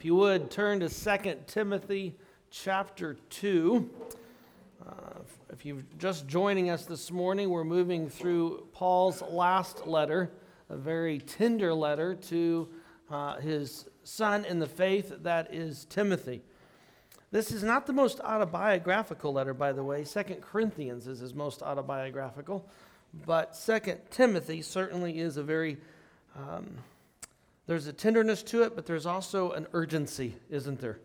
If you would turn to 2 Timothy chapter 2. Uh, if you're just joining us this morning, we're moving through Paul's last letter, a very tender letter to uh, his son in the faith, that is Timothy. This is not the most autobiographical letter, by the way. Second Corinthians is his most autobiographical, but Second Timothy certainly is a very um, there's a tenderness to it, but there's also an urgency, isn't there?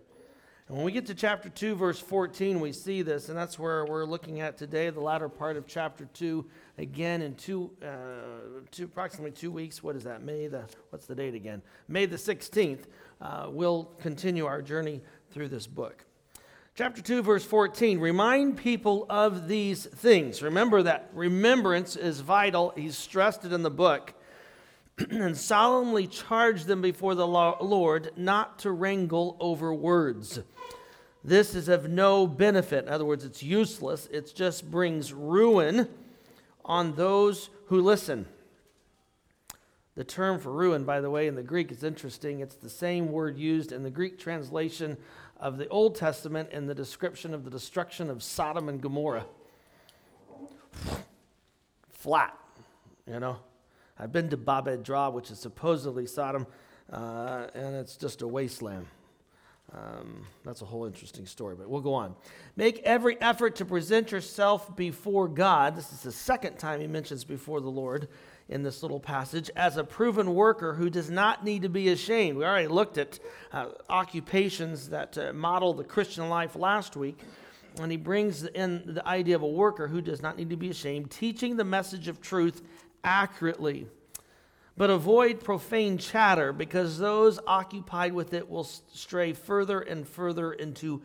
And when we get to chapter 2, verse 14, we see this, and that's where we're looking at today, the latter part of chapter 2, again in two, uh, two approximately two weeks. What is that? May the, what's the date again? May the 16th. Uh, we'll continue our journey through this book. Chapter 2, verse 14 remind people of these things. Remember that remembrance is vital. He's stressed it in the book. and solemnly charge them before the Lord not to wrangle over words. This is of no benefit. In other words, it's useless. It just brings ruin on those who listen. The term for ruin, by the way, in the Greek is interesting. It's the same word used in the Greek translation of the Old Testament in the description of the destruction of Sodom and Gomorrah. Flat, you know. I've been to Bab edh which is supposedly Sodom, uh, and it's just a wasteland. Um, that's a whole interesting story, but we'll go on. Make every effort to present yourself before God. This is the second time he mentions before the Lord in this little passage as a proven worker who does not need to be ashamed. We already looked at uh, occupations that uh, model the Christian life last week. And he brings in the idea of a worker who does not need to be ashamed, teaching the message of truth accurately. But avoid profane chatter because those occupied with it will stray further and further into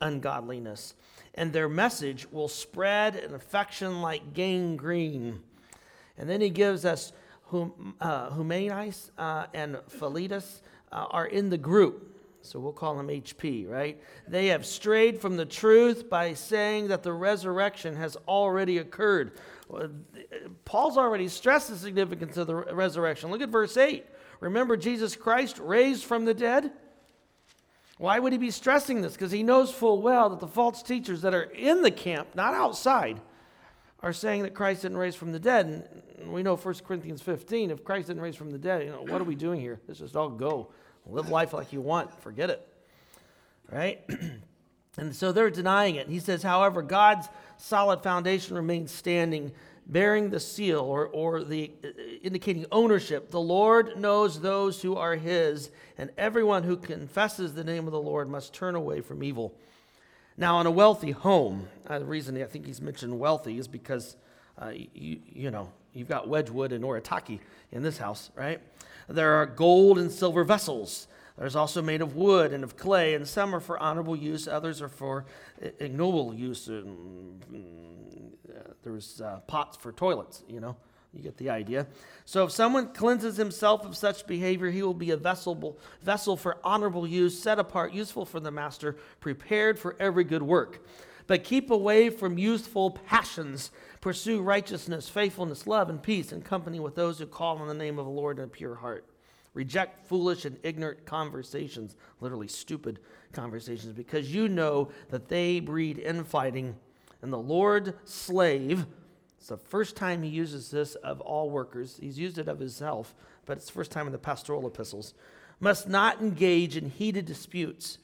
ungodliness. And their message will spread an affection like gangrene. And then he gives us whom, uh, Hymenaeus uh, and Philetus uh, are in the group. So we'll call them HP, right? They have strayed from the truth by saying that the resurrection has already occurred. Paul's already stressed the significance of the resurrection. Look at verse 8. Remember Jesus Christ raised from the dead? Why would he be stressing this? Because he knows full well that the false teachers that are in the camp, not outside, are saying that Christ didn't raise from the dead. And we know 1 Corinthians 15, if Christ didn't raise from the dead, you know, what are we doing here? Let's just all go. Live life like you want. Forget it. Right? and so they're denying it. He says, however, God's solid foundation remains standing, bearing the seal or, or the uh, indicating ownership. The Lord knows those who are his, and everyone who confesses the name of the Lord must turn away from evil. Now, in a wealthy home, uh, the reason I think he's mentioned wealthy is because uh, you, you know, you've got Wedgwood and Noritake in this house, right? There are gold and silver vessels there's also made of wood and of clay, and some are for honorable use, others are for ignoble use. And, uh, there's uh, pots for toilets, you know. You get the idea. So if someone cleanses himself of such behavior, he will be a vessel, vessel for honorable use, set apart, useful for the master, prepared for every good work. But keep away from youthful passions. Pursue righteousness, faithfulness, love, and peace in company with those who call on the name of the Lord in a pure heart. Reject foolish and ignorant conversations, literally stupid conversations, because you know that they breed infighting. And the Lord slave, it's the first time he uses this of all workers. He's used it of himself, but it's the first time in the pastoral epistles. Must not engage in heated disputes.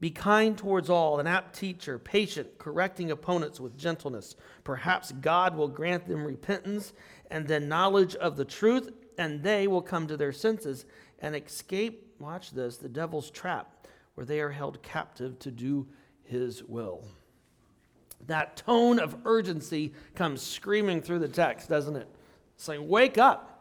Be kind towards all, an apt teacher, patient, correcting opponents with gentleness. Perhaps God will grant them repentance and then knowledge of the truth and they will come to their senses and escape, watch this, the devil's trap, where they are held captive to do his will. That tone of urgency comes screaming through the text, doesn't it? Saying, Wake up.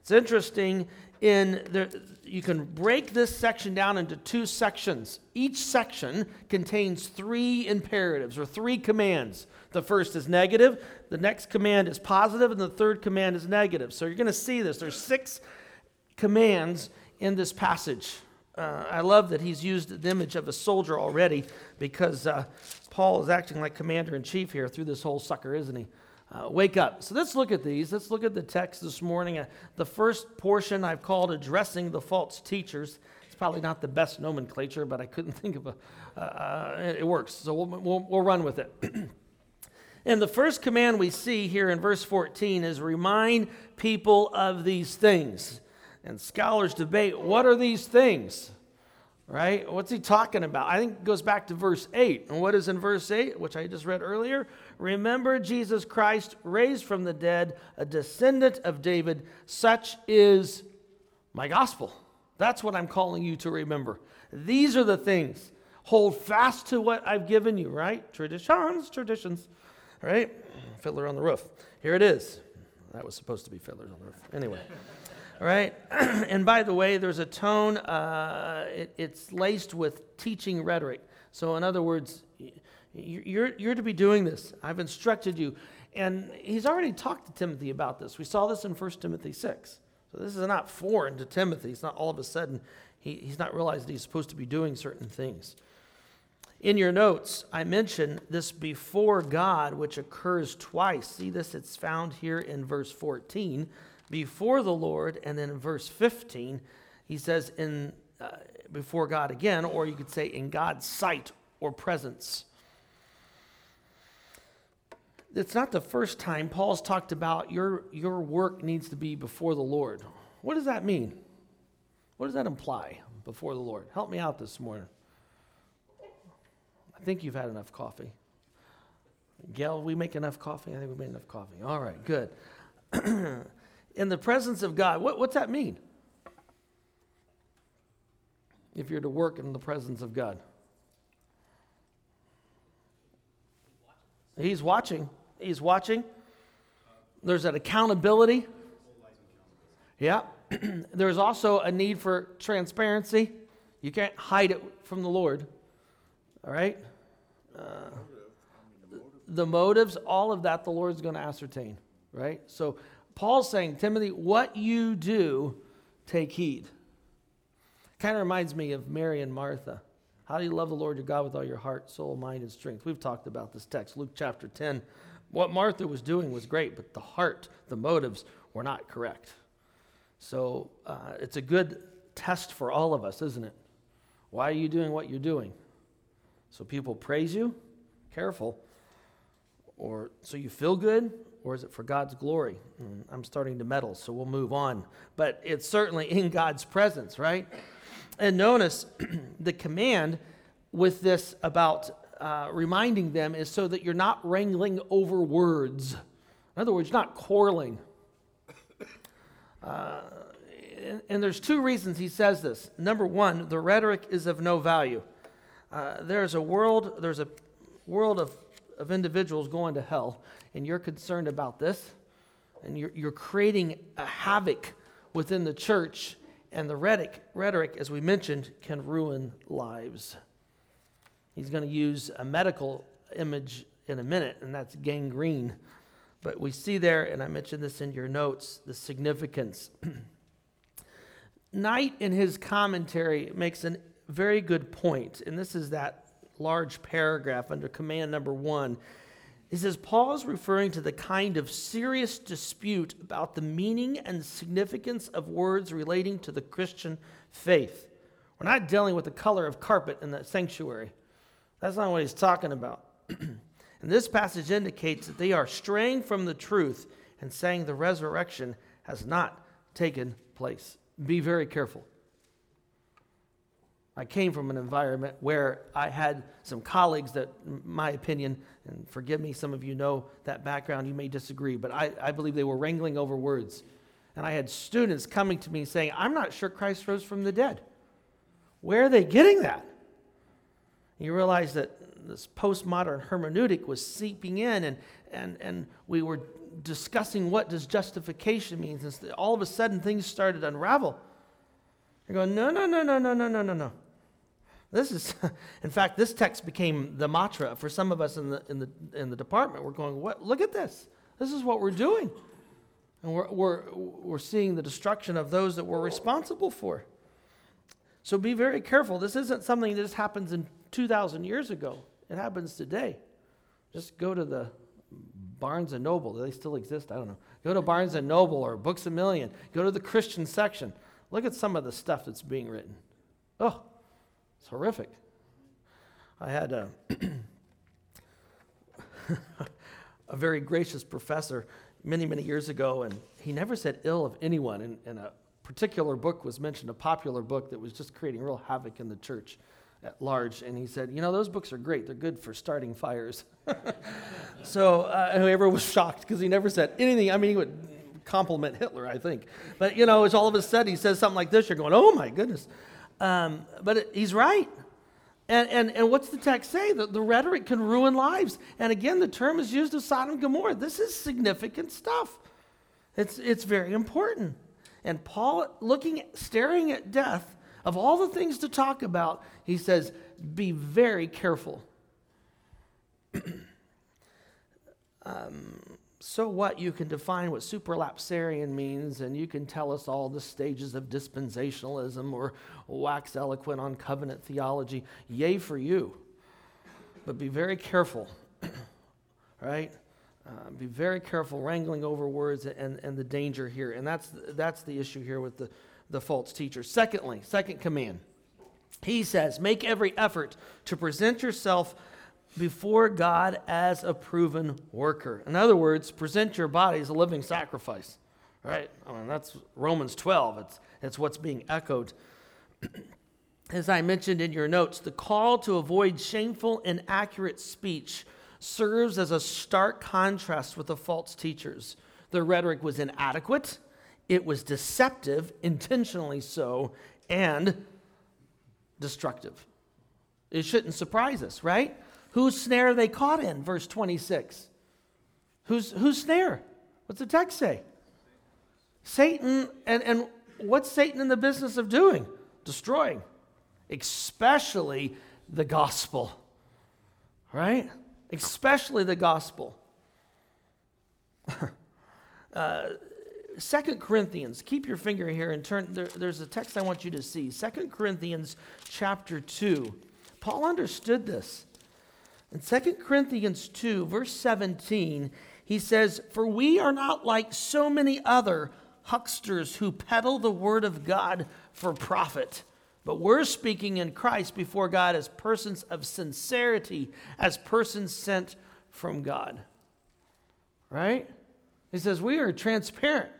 It's interesting in the, you can break this section down into two sections. Each section contains three imperatives or three commands. The first is negative, the next command is positive, and the third command is negative. So you're going to see this. There's six commands in this passage. Uh, I love that he's used the image of a soldier already because uh, Paul is acting like commander in chief here through this whole sucker, isn't he? Uh, wake up. So let's look at these. Let's look at the text this morning. Uh, the first portion I've called addressing the false teachers. It's probably not the best nomenclature, but I couldn't think of a, uh, uh, it works. So we'll, we'll, we'll run with it. and the first command we see here in verse 14 is remind people of these things. And scholars debate what are these things? Right? What's he talking about? I think it goes back to verse 8. And what is in verse 8, which I just read earlier? Remember Jesus Christ raised from the dead, a descendant of David. Such is my gospel. That's what I'm calling you to remember. These are the things. Hold fast to what I've given you, right? Traditions, traditions, right? Fiddler on the roof. Here it is. That was supposed to be Fiddler on the roof. Anyway. Right? and by the way, there's a tone, uh, it, it's laced with teaching rhetoric. So, in other words, you're, you're to be doing this. I've instructed you. And he's already talked to Timothy about this. We saw this in 1 Timothy 6. So this is not foreign to Timothy. It's not all of a sudden, he, he's not realized he's supposed to be doing certain things. In your notes, I mention this before God, which occurs twice. See this? It's found here in verse 14, before the Lord, and then in verse 15, he says, in uh, before God again, or you could say in God's sight or presence. It's not the first time Paul's talked about your, your work needs to be before the Lord. What does that mean? What does that imply before the Lord? Help me out this morning. I think you've had enough coffee. Gail, we make enough coffee? I think we made enough coffee. All right, good. in the presence of God, what, what's that mean? If you're to work in the presence of God, He's watching. He's watching. There's an accountability. Yeah. There's also a need for transparency. You can't hide it from the Lord. All right? Uh, the motives, all of that, the Lord's going to ascertain. Right? So Paul's saying, Timothy, what you do, take heed. Kind of reminds me of Mary and Martha. How do you love the Lord your God with all your heart, soul, mind, and strength? We've talked about this text, Luke chapter 10, what Martha was doing was great, but the heart, the motives were not correct. So uh, it's a good test for all of us, isn't it? Why are you doing what you're doing? So people praise you? Careful. Or so you feel good? Or is it for God's glory? Mm, I'm starting to meddle, so we'll move on. But it's certainly in God's presence, right? And notice the command with this about uh, reminding them is so that you're not wrangling over words. In other words, not quarreling. Uh, and, and, there's two reasons he says this. Number one, the rhetoric is of no value. Uh, there's a world, there's a world of, of individuals going to hell, and you're concerned about this, and you're, you're creating a havoc within the church, and the rhetoric, rhetoric, as we mentioned, can ruin lives. He's going to use a medical image in a minute, and that's gangrene. But we see there, and I mentioned this in your notes, the significance. Knight, in his commentary, makes a very good point, and this is that large paragraph under command number one. He says, Paul is referring to the kind of serious dispute about the meaning and significance of words relating to the Christian faith. We're not dealing with the color of carpet in the sanctuary. That's not what he's talking about. and this passage indicates that they are straying from the truth and saying the resurrection has not taken place. Be very careful. I came from an environment where I had some colleagues that, my opinion, and forgive me, some of you know that background, you may disagree, but I, I believe they were wrangling over words. And I had students coming to me saying, I'm not sure Christ rose from the dead. Where are they getting that? You realize that this postmodern hermeneutic was seeping in, and, and, and we were discussing what does justification mean. And all of a sudden, things started to unravel. You're going, no, no, no, no, no, no, no, no, no. This is, in fact, this text became the mantra for some of us in the, in the, in the department. We're going, what? Look at this. This is what we're doing. And we're, we're, we're seeing the destruction of those that we're responsible for. So be very careful. This isn't something that just happens in 2,000 years ago. It happens today. Just go to the Barnes and Noble. Do they still exist? I don't know. Go to Barnes and Noble or Books a Million. Go to the Christian section. Look at some of the stuff that's being written. Oh, it's horrific. I had a, a very gracious professor many, many years ago, and he never said ill of anyone. And, and a particular book was mentioned, a popular book that was just creating real havoc in the church at large. And he said, You know, those books are great. They're good for starting fires. so uh, whoever was shocked because he never said anything. I mean, he would compliment Hitler, I think. But, you know, as all of a sudden he says something like this, you're going, Oh my goodness. Um, but he's right. And, and, and what's the text say? The, the rhetoric can ruin lives. And again, the term is used of Sodom and Gomorrah. This is significant stuff. It's, it's very important. And Paul, looking, staring at death, of all the things to talk about, he says, be very careful. um, so what? You can define what supralapsarian means, and you can tell us all the stages of dispensationalism or wax eloquent on covenant theology. Yay for you. But be very careful, right? Uh, be very careful wrangling over words and, and the danger here. And that's, that's the issue here with the, the false teachers. Secondly, second command. He says, make every effort to present yourself before God as a proven worker. In other words, present your body as a living sacrifice. Right? I mean, that's Romans 12. It's, it's what's being echoed. as I mentioned in your notes, the call to avoid shameful, inaccurate speech serves as a stark contrast with the false teachers. Their rhetoric was inadequate, it was deceptive, intentionally so, and destructive. It shouldn't surprise us, right? Whose snare are they caught in? Verse 26. Whose, whose snare? What's the text say? Satan, and, and what's Satan in the business of doing? Destroying, especially the gospel. Right? Especially the gospel. uh, Second Corinthians, keep your finger here and turn. There, there's a text I want you to see. Second Corinthians chapter 2. Paul understood this. In 2 Corinthians 2, verse 17, he says, For we are not like so many other hucksters who peddle the word of God for profit, but we're speaking in Christ before God as persons of sincerity, as persons sent from God. Right? He says, We are transparent.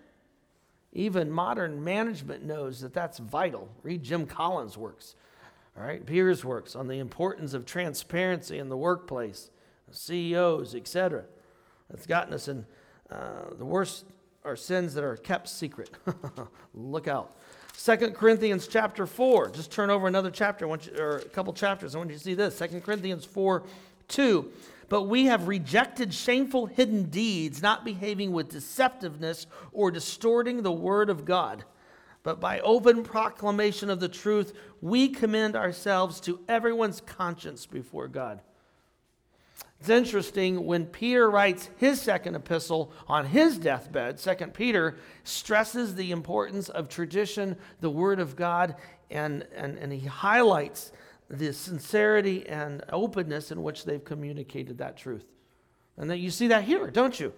Even modern management knows that that's vital. Read Jim Collins' works. All right, Peter's works on the importance of transparency in the workplace, CEOs, etc. That's gotten us in uh, the worst are sins that are kept secret. Look out. Second Corinthians chapter 4. Just turn over another chapter, you, or a couple chapters. I want you to see this. Second Corinthians 4 2. But we have rejected shameful hidden deeds, not behaving with deceptiveness or distorting the word of God but by open proclamation of the truth, we commend ourselves to everyone's conscience before God. It's interesting when Peter writes his second epistle on his deathbed, Second Peter stresses the importance of tradition, the Word of God, and, and, and he highlights the sincerity and openness in which they've communicated that truth. And that you see that here, don't you?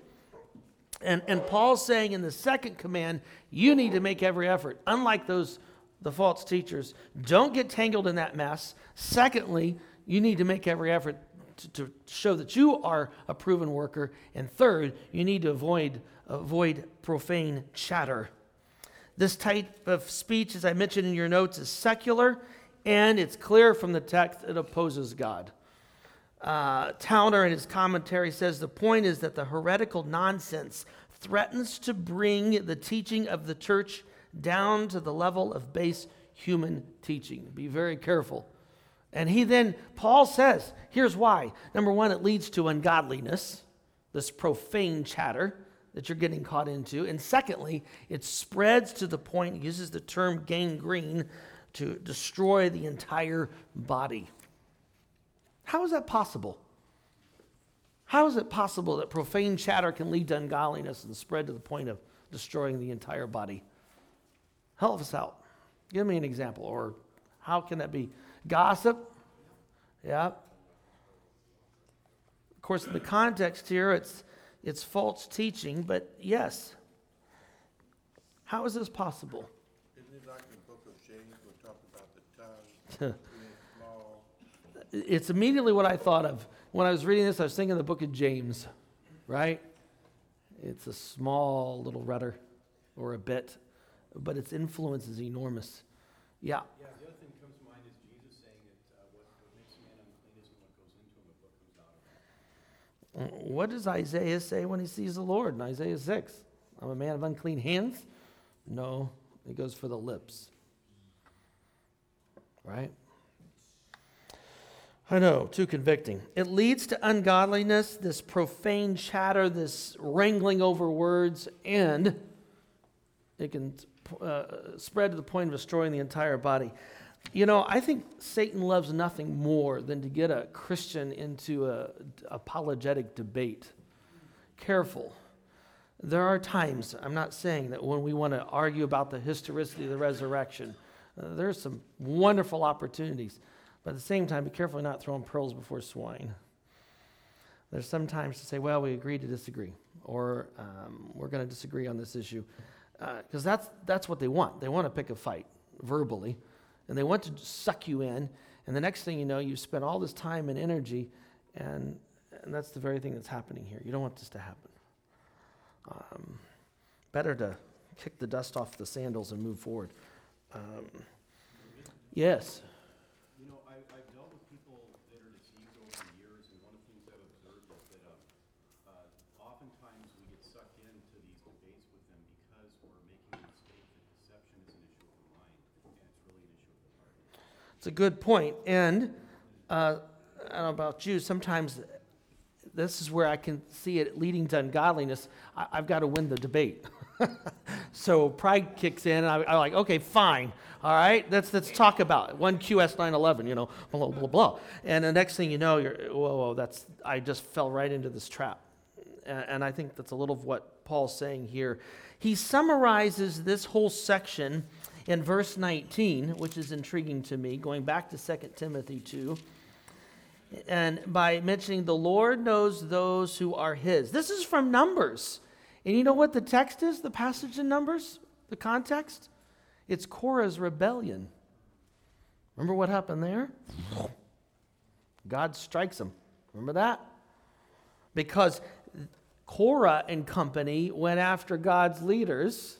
And, and Paul's saying in the second command, you need to make every effort. Unlike those, the false teachers, don't get tangled in that mess. Secondly, you need to make every effort to, to show that you are a proven worker. And third, you need to avoid, avoid profane chatter. This type of speech, as I mentioned in your notes, is secular, and it's clear from the text it opposes God. Uh, Towner in his commentary says the point is that the heretical nonsense threatens to bring the teaching of the church down to the level of base human teaching. Be very careful. And he then, Paul says, here's why. Number one, it leads to ungodliness, this profane chatter that you're getting caught into. And secondly, it spreads to the point, uses the term gangrene, to destroy the entire body. How is that possible? How is it possible that profane chatter can lead to ungodliness and spread to the point of destroying the entire body? Help us out. Give me an example. Or how can that be? Gossip? Yeah. Of course, in the context here, it's, it's false teaching, but yes. How is this possible? Isn't it like the book of James will talk about the tongue it's immediately what I thought of. When I was reading this, I was thinking of the book of James, right? It's a small little rudder or a bit, but its influence is enormous. Yeah. Yeah, the other thing that comes to mind is Jesus saying that uh, what, what makes a man unclean isn't what goes into him, but what comes out of him. What does Isaiah say when he sees the Lord in Isaiah 6? I'm a man of unclean hands? No, it goes for the lips. Right? I know, too convicting. It leads to ungodliness, this profane chatter, this wrangling over words, and it can uh, spread to the point of destroying the entire body. You know, I think Satan loves nothing more than to get a Christian into a apologetic debate. Careful. There are times, I'm not saying that when we want to argue about the historicity of the resurrection, uh, there's some wonderful opportunities. But at the same time, be careful not throwing pearls before swine. There's sometimes to say, well, we agree to disagree, or um, we're going to disagree on this issue. Because uh, that's, that's what they want. They want to pick a fight verbally, and they want to suck you in. And the next thing you know, you spend all this time and energy, and, and that's the very thing that's happening here. You don't want this to happen. Um, better to kick the dust off the sandals and move forward. Um, yes. It's a good point. And uh, I don't know about you, sometimes this is where I can see it leading to ungodliness. I, have got to win the debate. so pride kicks in, and I, am like, okay, fine. All right, let's, let's talk about it. One QS 911, you know, blah, blah, blah. And the next thing you know, you're, whoa, whoa, that's, I just fell right into this trap. And, and I think that's a little of what Paul's saying here. He summarizes this whole section in verse 19, which is intriguing to me, going back to 2 Timothy 2, and by mentioning the Lord knows those who are his. This is from Numbers. And you know what the text is, the passage in Numbers, the context? It's Korah's rebellion. Remember what happened there? God strikes him. Remember that? Because Korah and company went after God's leaders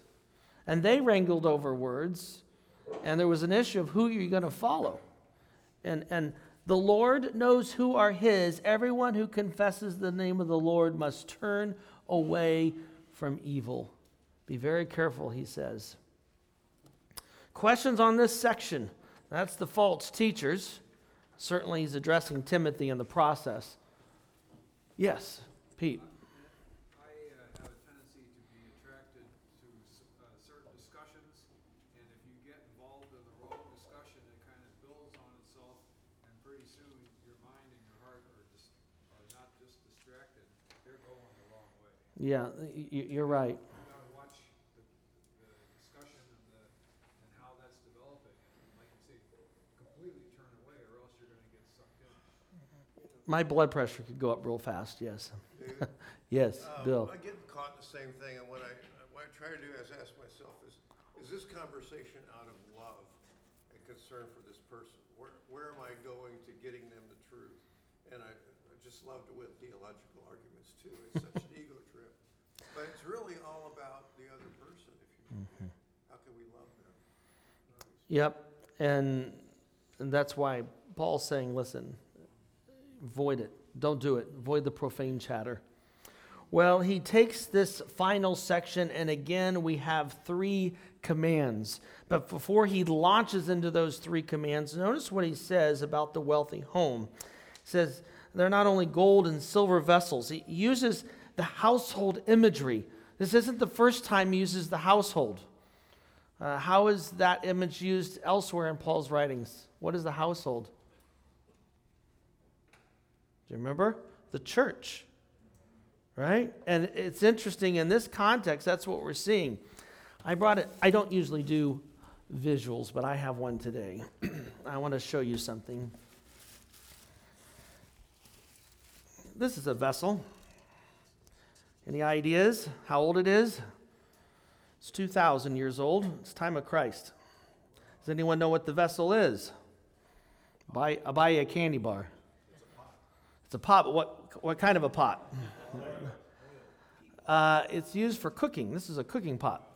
and they wrangled over words, and there was an issue of who you're going to follow. And, and the Lord knows who are his. Everyone who confesses the name of the Lord must turn away from evil. Be very careful, he says. Questions on this section? That's the false teachers. Certainly, he's addressing Timothy in the process. Yes, Pete. Yeah, you're right. My blood pressure could go up real fast, yes. yes, um, Bill. I get caught in the same thing, and what I, what I try to do is ask myself is, is this conversation out of love and concern for this person? Where, where am I going to getting them the truth? And I, I just love to win theological arguments too. It's such an ego but it's really all about the other person. If you, mm-hmm. how can we love them? Yep, and, and that's why Paul's saying, listen, void it. Don't do it. Void the profane chatter. Well, he takes this final section, and again, we have three commands. But before he launches into those three commands, notice what he says about the wealthy home. He says, they're not only gold and silver vessels. He uses the household imagery. This isn't the first time he uses the household. Uh, how is that image used elsewhere in Paul's writings? What is the household? Do you remember? The church. Right? And it's interesting in this context, that's what we're seeing. I brought it, I don't usually do visuals, but I have one today. I want to show you something. This is a vessel. Any ideas how old it is? It's 2,000 years old. It's time of Christ. Does anyone know what the vessel is? Buy, uh, buy a candy bar. It's a pot, what, what kind of a pot? Uh, it's used for cooking. This is a cooking pot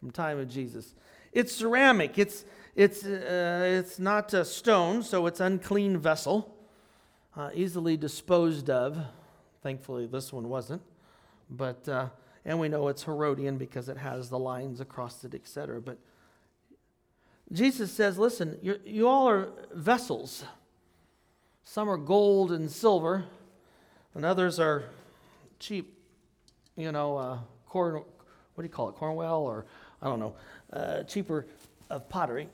from time of Jesus. It's ceramic. It's, it's, uh, it's not stone, so it's unclean vessel, uh, easily disposed of. Thankfully, this one wasn't. But, uh, and we know it's Herodian because it has the lines across it, etc. But Jesus says, listen, you all are vessels. Some are gold and silver, and others are cheap, you know, uh, corn, what do you call it, Cornwell, or I don't know, uh, cheaper of pottery.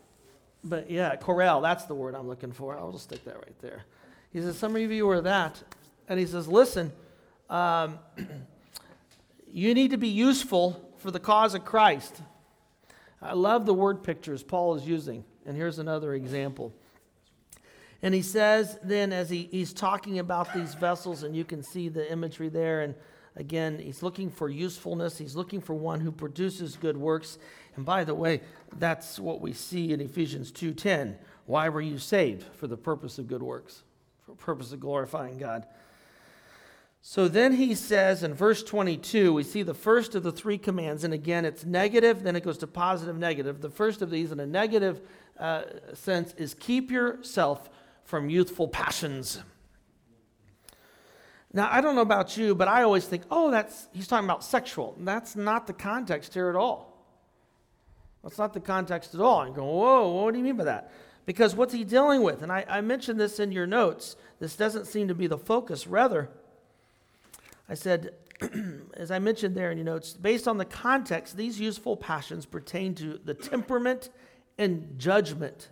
But yeah, Corelle, that's the word I'm looking for. I'll just stick that right there. He says, Some of you are that. And he says, Listen, um, you need to be useful for the cause of Christ. I love the word pictures Paul is using. And here's another example. And he says, then, as he, he's talking about these vessels, and you can see the imagery there, and again, he's looking for usefulness. He's looking for one who produces good works. And by the way, that's what we see in Ephesians 2:10. Why were you saved? For the purpose of good works, for the purpose of glorifying God. So then he says in verse 22, we see the first of the three commands, and again it's negative, then it goes to positive, negative. The first of these, in a negative uh, sense, is keep yourself from youthful passions. Now, I don't know about you, but I always think, oh, that's, he's talking about sexual. That's not the context here at all. That's not the context at all. And go, whoa, what do you mean by that? Because what's he dealing with? And I, I mentioned this in your notes. This doesn't seem to be the focus. Rather, I said, as I mentioned there in your notes, based on the context, these useful passions pertain to the temperament and judgment.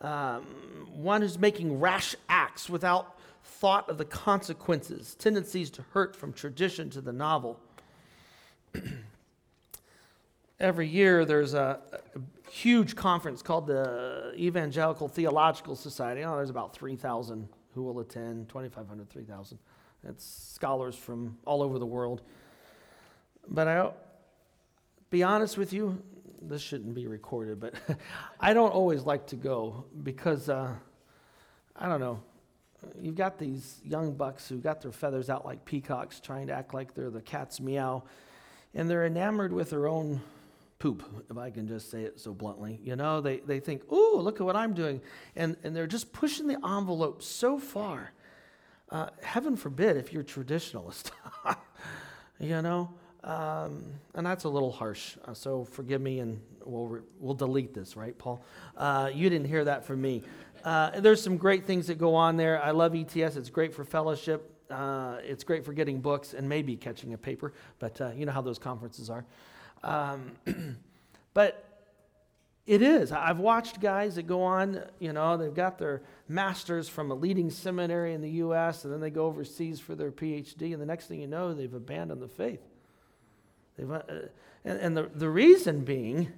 Um, one who's making rash acts without thought of the consequences, tendencies to hurt from tradition to the novel. Every year there's a, a, huge conference called the Evangelical Theological Society. Oh, there's about 3,000 who will attend, 2,500, 3,000. It's scholars from all over the world. But I'll be honest with you, this shouldn't be recorded, but I don't always like to go because uh, I don't know you've got these young bucks who got their feathers out like peacocks, trying to act like they're the cat's meow, and they're enamored with their own poop, if I can just say it so bluntly. You know, they, they think, ooh, look at what I'm doing. And, and they're just pushing the envelope so far. Uh, heaven forbid if you're traditionalist. you know? Um, and that's a little harsh. Uh, so forgive me and we'll, re- we'll delete this, right, Paul? Uh, you didn't hear that from me. Uh, there's some great things that go on there. I love ETS. It's great for fellowship. Uh, it's great for getting books and maybe catching a paper, but uh, you know how those conferences are. Um, but it is. I've watched guys that go on, you know, they've got their master's from a leading seminary in the U.S., and then they go overseas for their PhD, and the next thing you know, they've abandoned the faith. They've, uh, and, and the, the reason being,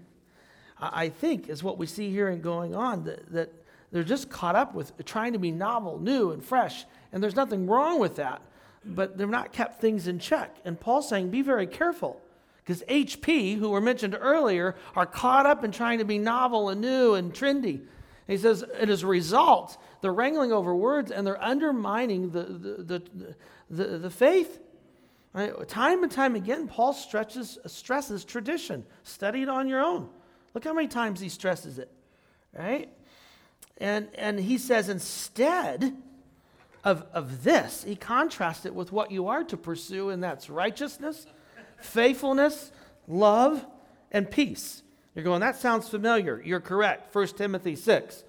I think, is what we see here and going on that, that they're just caught up with trying to be novel, new, and fresh. And there's nothing wrong with that. But they've not kept things in check. And Paul's saying, be very careful. Because HP, who were mentioned earlier, are caught up in trying to be novel and new and trendy. He says, and as a result, they're wrangling over words and they're undermining the, the, the, the, the faith. Right? Time and time again, Paul stretches, stresses tradition. Study it on your own. Look how many times he stresses it. Right? And, and he says, instead of, of this, he contrasts it with what you are to pursue, and that's righteousness, faithfulness, love, and peace. You're going, that sounds familiar. You're correct. 1 Timothy 6.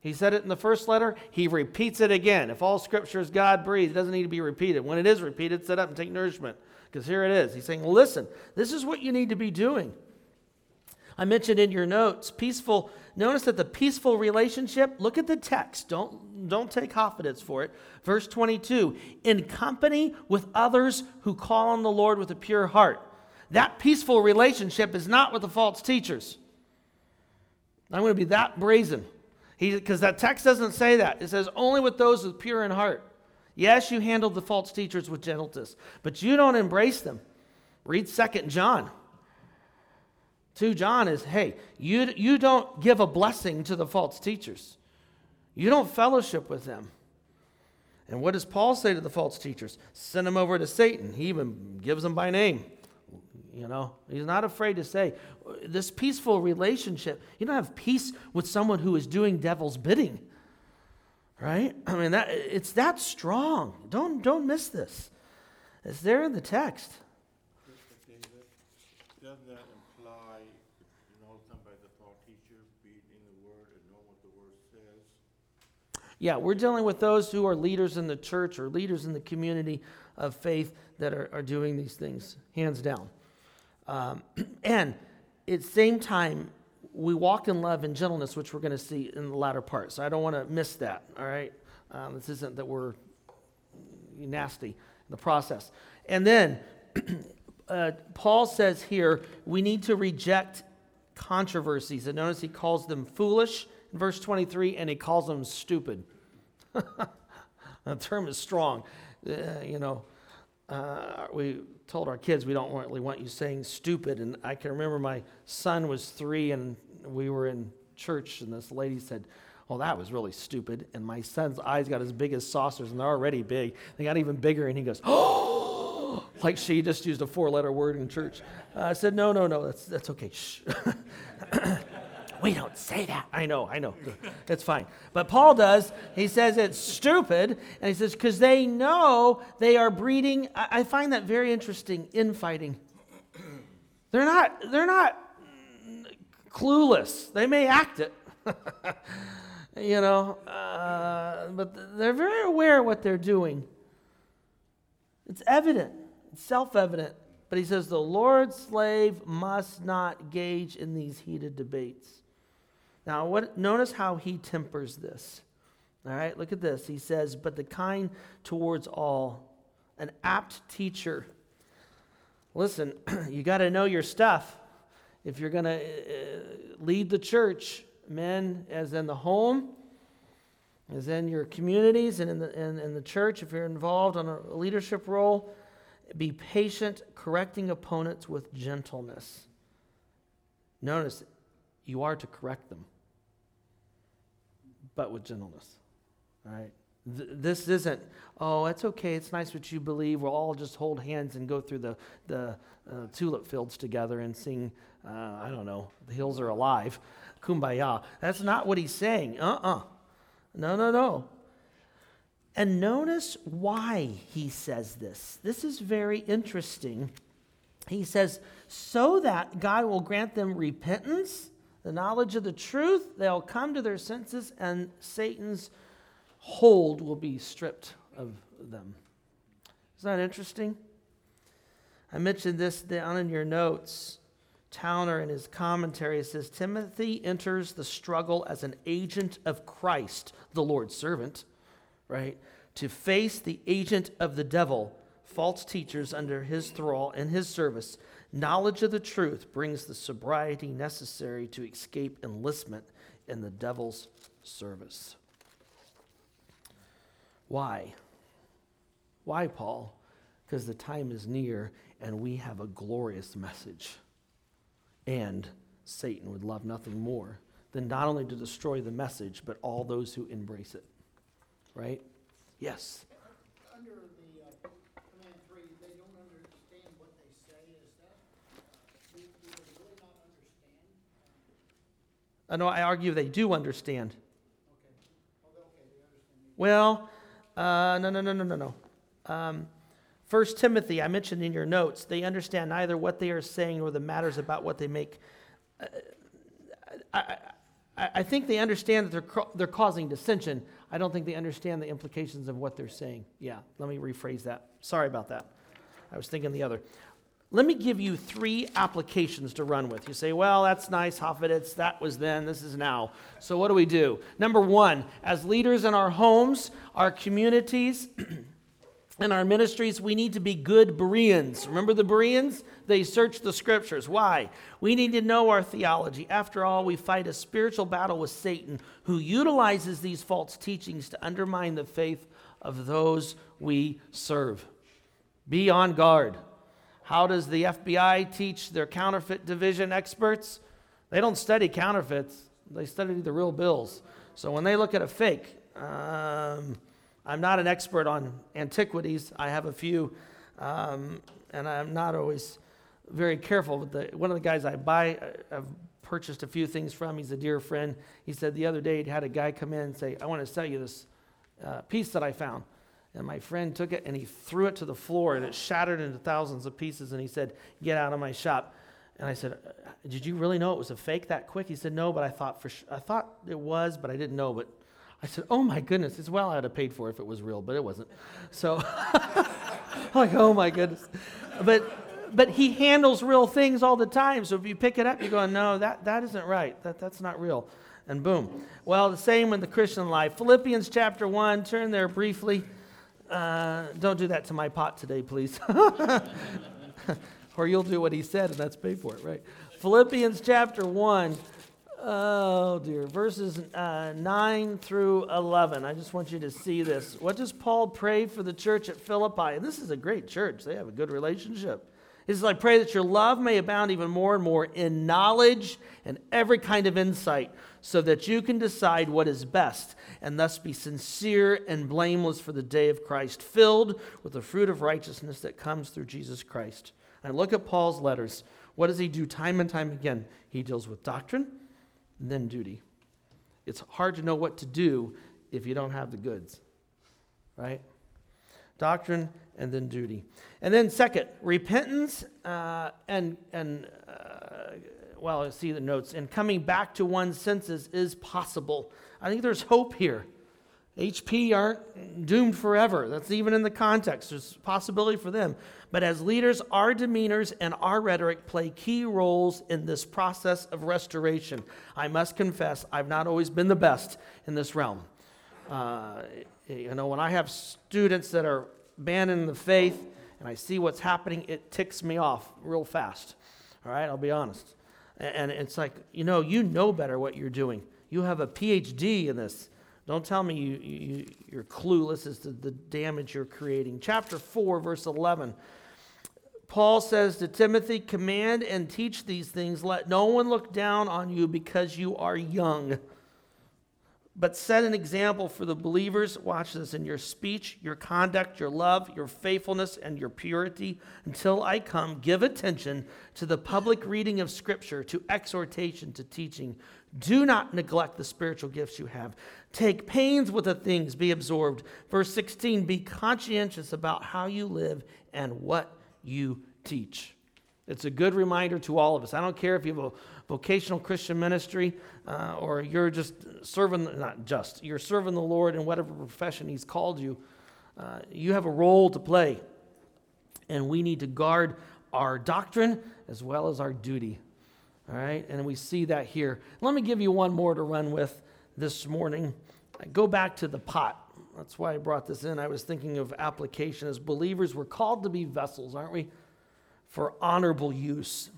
He said it in the first letter. He repeats it again. If all scripture is God breathed, it doesn't need to be repeated. When it is repeated, sit up and take nourishment. Because here it is. He's saying, listen, this is what you need to be doing. I mentioned in your notes, peaceful. Notice that the peaceful relationship, look at the text. Don't, don't take confidence for it. Verse 22 in company with others who call on the Lord with a pure heart. That peaceful relationship is not with the false teachers. I'm going to be that brazen. Because that text doesn't say that. It says only with those with pure in heart. Yes, you handled the false teachers with gentleness, but you don't embrace them. Read Second John. 2 John is hey, you, you don't give a blessing to the false teachers. You don't fellowship with them. And what does Paul say to the false teachers? Send them over to Satan. He even gives them by name. You know, he's not afraid to say this peaceful relationship. You don't have peace with someone who is doing devil's bidding. Right? I mean that it's that strong. Don't don't miss this. It's there in the text. That imply know something by the false teacher, being in the word and know what the word says? Yeah, we're dealing with those who are leaders in the church or leaders in the community of faith that are, are doing these things, hands down. Um, and at the same time, we walk in love and gentleness, which we're going to see in the latter part. So I don't want to miss that, all right? Um, this isn't that we're nasty in the process. And then uh, Paul says here we need to reject controversies. And notice he calls them foolish verse 23 and he calls them stupid. the term is strong. Uh, you know, uh, we told our kids we don't really want you saying stupid. And I can remember my son was three and we were in church and this lady said, well, that was really stupid. And my son's eyes got as big as saucers, and they're already big. They got even bigger, and he goes, oh, like she just used a four letter word in church. Uh, I said, no, no, no, that's, that's okay. We don't say that. I know, I know. That's fine. But Paul does. He says it's stupid. And he says, because they know they are breeding. I, I find that very interesting infighting. They're not, they're not clueless. They may act it. you know, uh, but they're very aware of what they're doing. It's evident, it's self evident. But he says the Lord's slave must not gauge in these heated debates. Now, what, notice how he tempers this. All right, look at this. He says, But the kind towards all, an apt teacher. Listen, you got to know your stuff if you're going to uh, lead the church men as in the home, as in your communities and in the, in, in the church, if you're involved on a leadership role, be patient, correcting opponents with gentleness. Notice, you are to correct them, but with gentleness. All right? Th- this isn't, oh, it's okay, it's nice what you believe. We'll all just hold hands and go through the, the uh, tulip fields together and sing, uh, I don't know, the hills are alive kumbaya. That's not what he's saying. Uh uh-uh. uh No, no, no. And notice why he says this. This is very interesting. He says, so that God will grant them repentance, the knowledge of the truth, they'll come to their senses, and Satan's hold will be stripped of them. Isn't that interesting? I mentioned this down in your notes. Towner, in his commentary, says Timothy enters the struggle as an agent of Christ, the Lord's servant, right? To face the agent of the devil, false teachers under his thrall and his service. Knowledge of the truth brings the sobriety necessary to escape enlistment in the devil's service. Why? Why, Paul? Because the time is near and we have a glorious message. And Satan would love nothing more than not only to destroy the message, but all those who embrace it. Right? Yes. Under the uh, command three, they don't understand what they say. Is that, do, do they really not understand? I know I argue they do understand. Okay. Oh, okay, they understand. Well, uh, no, no, no, no, no, no. Um, 1 Timothy, I mentioned in your notes, they understand neither what they are saying nor the matters about what they make. Uh, I, I, I, think they understand that they're, they're causing dissension. I don't think they understand the implications of what they're saying. Yeah, let me rephrase that. Sorry about that. I was thinking the other. Let me give you three applications to run with. You say, well, that's nice, Hafiditz. That was then, this is now. So, what do we do? Number one, as leaders in our homes, our communities, in our ministries, we need to be good Bereans. Remember the Bereans? They searched the scriptures. Why? We need to know our theology. After all, we fight a spiritual battle with Satan, who utilizes these false teachings to undermine the faith of those we serve. Be on guard. How does the FBI teach their counterfeit division experts? They don't study counterfeits, they study the real bills. So when they look at a fake, um, I'm not an expert on antiquities. I have a few, um, and I'm not always very careful. But the, one of the guys I buy, uh, I've purchased a few things from. He's a dear friend. He said the other day he had a guy come in and say, "I want to sell you this uh, piece that I found." And my friend took it and he threw it to the floor and it shattered into thousands of pieces. And he said, "Get out of my shop." And I said, "Uh, "Did you really know it was a fake that quick?" He said, "No, but I thought for sh- I thought it was, but I didn't know." But I said, "Oh my goodness!" It's well, I'd have paid for it if it was real, but it wasn't. So, like, oh my goodness. But but he handles real things all the time. So if you pick it up, you're going, "No, that that isn't right. That that's not real." And boom. Well, the same in the Christian life. Philippians chapter one. Turn there briefly. Uh, don't do that to my pot today, please. or you'll do what he said, and that's pay for it, right? Philippians chapter 1. Oh, dear. Verses uh, 9 through 11. I just want you to see this. What does Paul pray for the church at Philippi? And this is a great church, they have a good relationship. He says, I pray that your love may abound even more and more in knowledge and every kind of insight, so that you can decide what is best and thus be sincere and blameless for the day of Christ, filled with the fruit of righteousness that comes through Jesus Christ. And look at Paul's letters. What does he do time and time again? He deals with doctrine and then duty. It's hard to know what to do if you don't have the goods, right? Doctrine and then duty. And then, second, repentance uh, and, and uh, well, I see the notes, and coming back to one's senses is possible. I think there's hope here. HP aren't doomed forever. That's even in the context. There's possibility for them. But as leaders, our demeanors and our rhetoric play key roles in this process of restoration. I must confess, I've not always been the best in this realm. Uh, you know, when I have students that are abandoning the faith and I see what's happening, it ticks me off real fast. All right, I'll be honest. And it's like, you know, you know better what you're doing. You have a PhD in this. Don't tell me you, you, you're clueless as to the damage you're creating. Chapter 4, verse 11. Paul says to Timothy, Command and teach these things. Let no one look down on you because you are young. But set an example for the believers. Watch this in your speech, your conduct, your love, your faithfulness, and your purity. Until I come, give attention to the public reading of Scripture, to exhortation, to teaching. Do not neglect the spiritual gifts you have. Take pains with the things, be absorbed. Verse 16 Be conscientious about how you live and what you teach. It's a good reminder to all of us. I don't care if you have a vocational Christian ministry uh, or you're just serving, not just, you're serving the Lord in whatever profession He's called you. Uh, you have a role to play. And we need to guard our doctrine as well as our duty. All right? And we see that here. Let me give you one more to run with this morning. I go back to the pot. That's why I brought this in. I was thinking of application. As believers, we're called to be vessels, aren't we? For honorable use.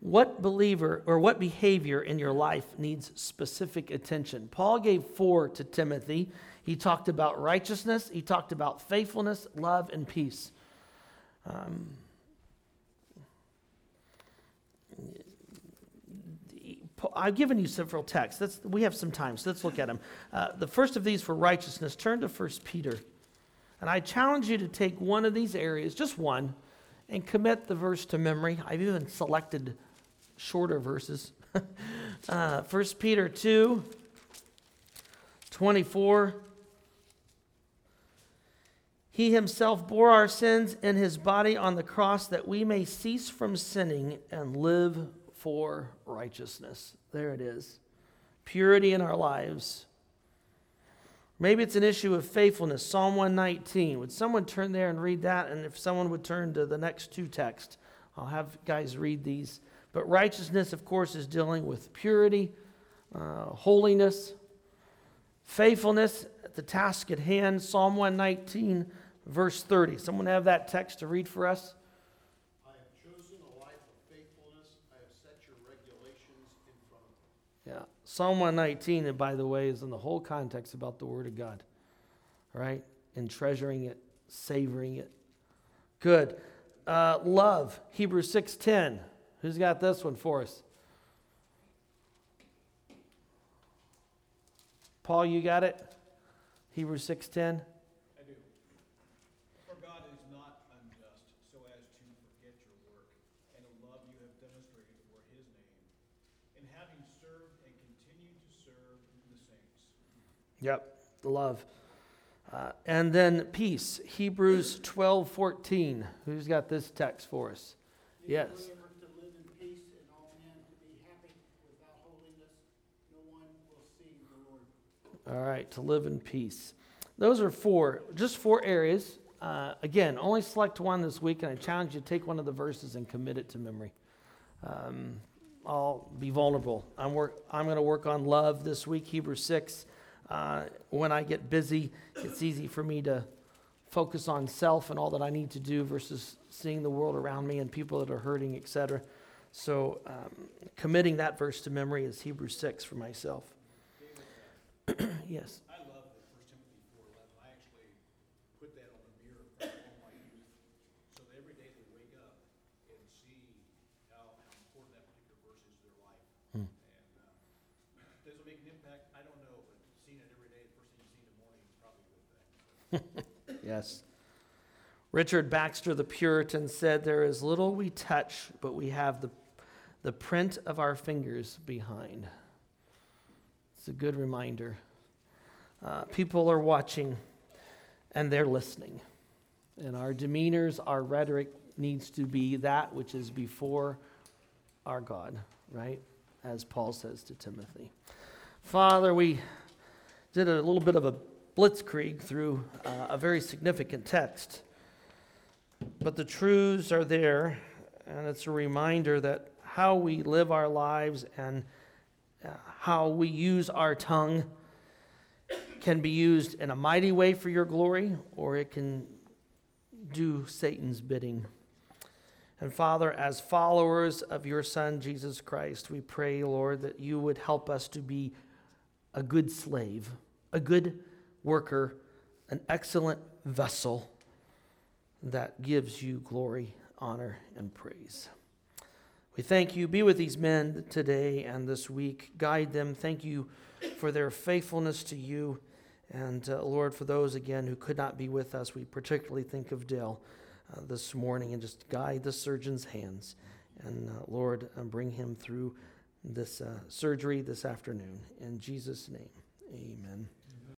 What believer or what behavior in your life needs specific attention? Paul gave four to Timothy. He talked about righteousness, he talked about faithfulness, love, and peace. Um, I've given you several texts. Let's, we have some time, so let's look at them. Uh, the first of these for righteousness, turn to 1 Peter. And I challenge you to take one of these areas, just one, and commit the verse to memory. I've even selected shorter verses. uh, 1 Peter 2 24. He himself bore our sins in his body on the cross that we may cease from sinning and live for righteousness. There it is. Purity in our lives. Maybe it's an issue of faithfulness. Psalm 119. Would someone turn there and read that? And if someone would turn to the next two texts, I'll have guys read these. But righteousness, of course, is dealing with purity, uh, holiness, faithfulness at the task at hand. Psalm 119, verse 30. Someone have that text to read for us? I have chosen a life of faithfulness. I have set your regulations in front of me. Yeah. Psalm 119, and by the way, is in the whole context about the Word of God. Right? And treasuring it, savoring it. Good. Uh, love, Hebrews 6.10. Who's got this one for us? Paul, you got it? Hebrews 6:10. I do. For God is not unjust so as to forget your work and the love you have demonstrated for his name, in having served and continue to serve the saints. Yep, the love. Uh, and then peace, Hebrews 12:14. Who's got this text for us? Yes. Labor to live in peace and all men to be happy without holiness, no one will see the Lord. All right, to live in peace. Those are four, just four areas. Uh, again, only select one this week, and I challenge you to take one of the verses and commit it to memory. Um, I'll be vulnerable. I'm, work, I'm going to work on love this week, Hebrews 6. Uh, when I get busy, it's easy for me to focus on self and all that I need to do versus seeing the world around me and people that are hurting, etc. So, um, committing that verse to memory is Hebrews 6 for myself. yes. I love the First Timothy four eleven. I actually put that on the mirror for all my youth. So that every day they wake up and see how, how important that particular verse is to their life. Hmm. And, uh, does it make an impact? I don't know, but seeing it every day, the first thing you see in the morning is probably a good thing. Yes. Richard Baxter, the Puritan, said, There is little we touch, but we have the, the print of our fingers behind. It's a good reminder. Uh, people are watching and they're listening. And our demeanors, our rhetoric needs to be that which is before our God, right? As Paul says to Timothy. Father, we did a little bit of a blitzkrieg through uh, a very significant text. But the truths are there, and it's a reminder that how we live our lives and how we use our tongue can be used in a mighty way for your glory, or it can do Satan's bidding. And Father, as followers of your Son, Jesus Christ, we pray, Lord, that you would help us to be a good slave, a good worker, an excellent vessel that gives you glory, honor, and praise. We thank you. Be with these men today and this week. Guide them. Thank you for their faithfulness to you. And uh, Lord, for those again who could not be with us, we particularly think of Dale uh, this morning and just guide the surgeon's hands. And uh, Lord, uh, bring him through this uh, surgery this afternoon. In Jesus' name, amen.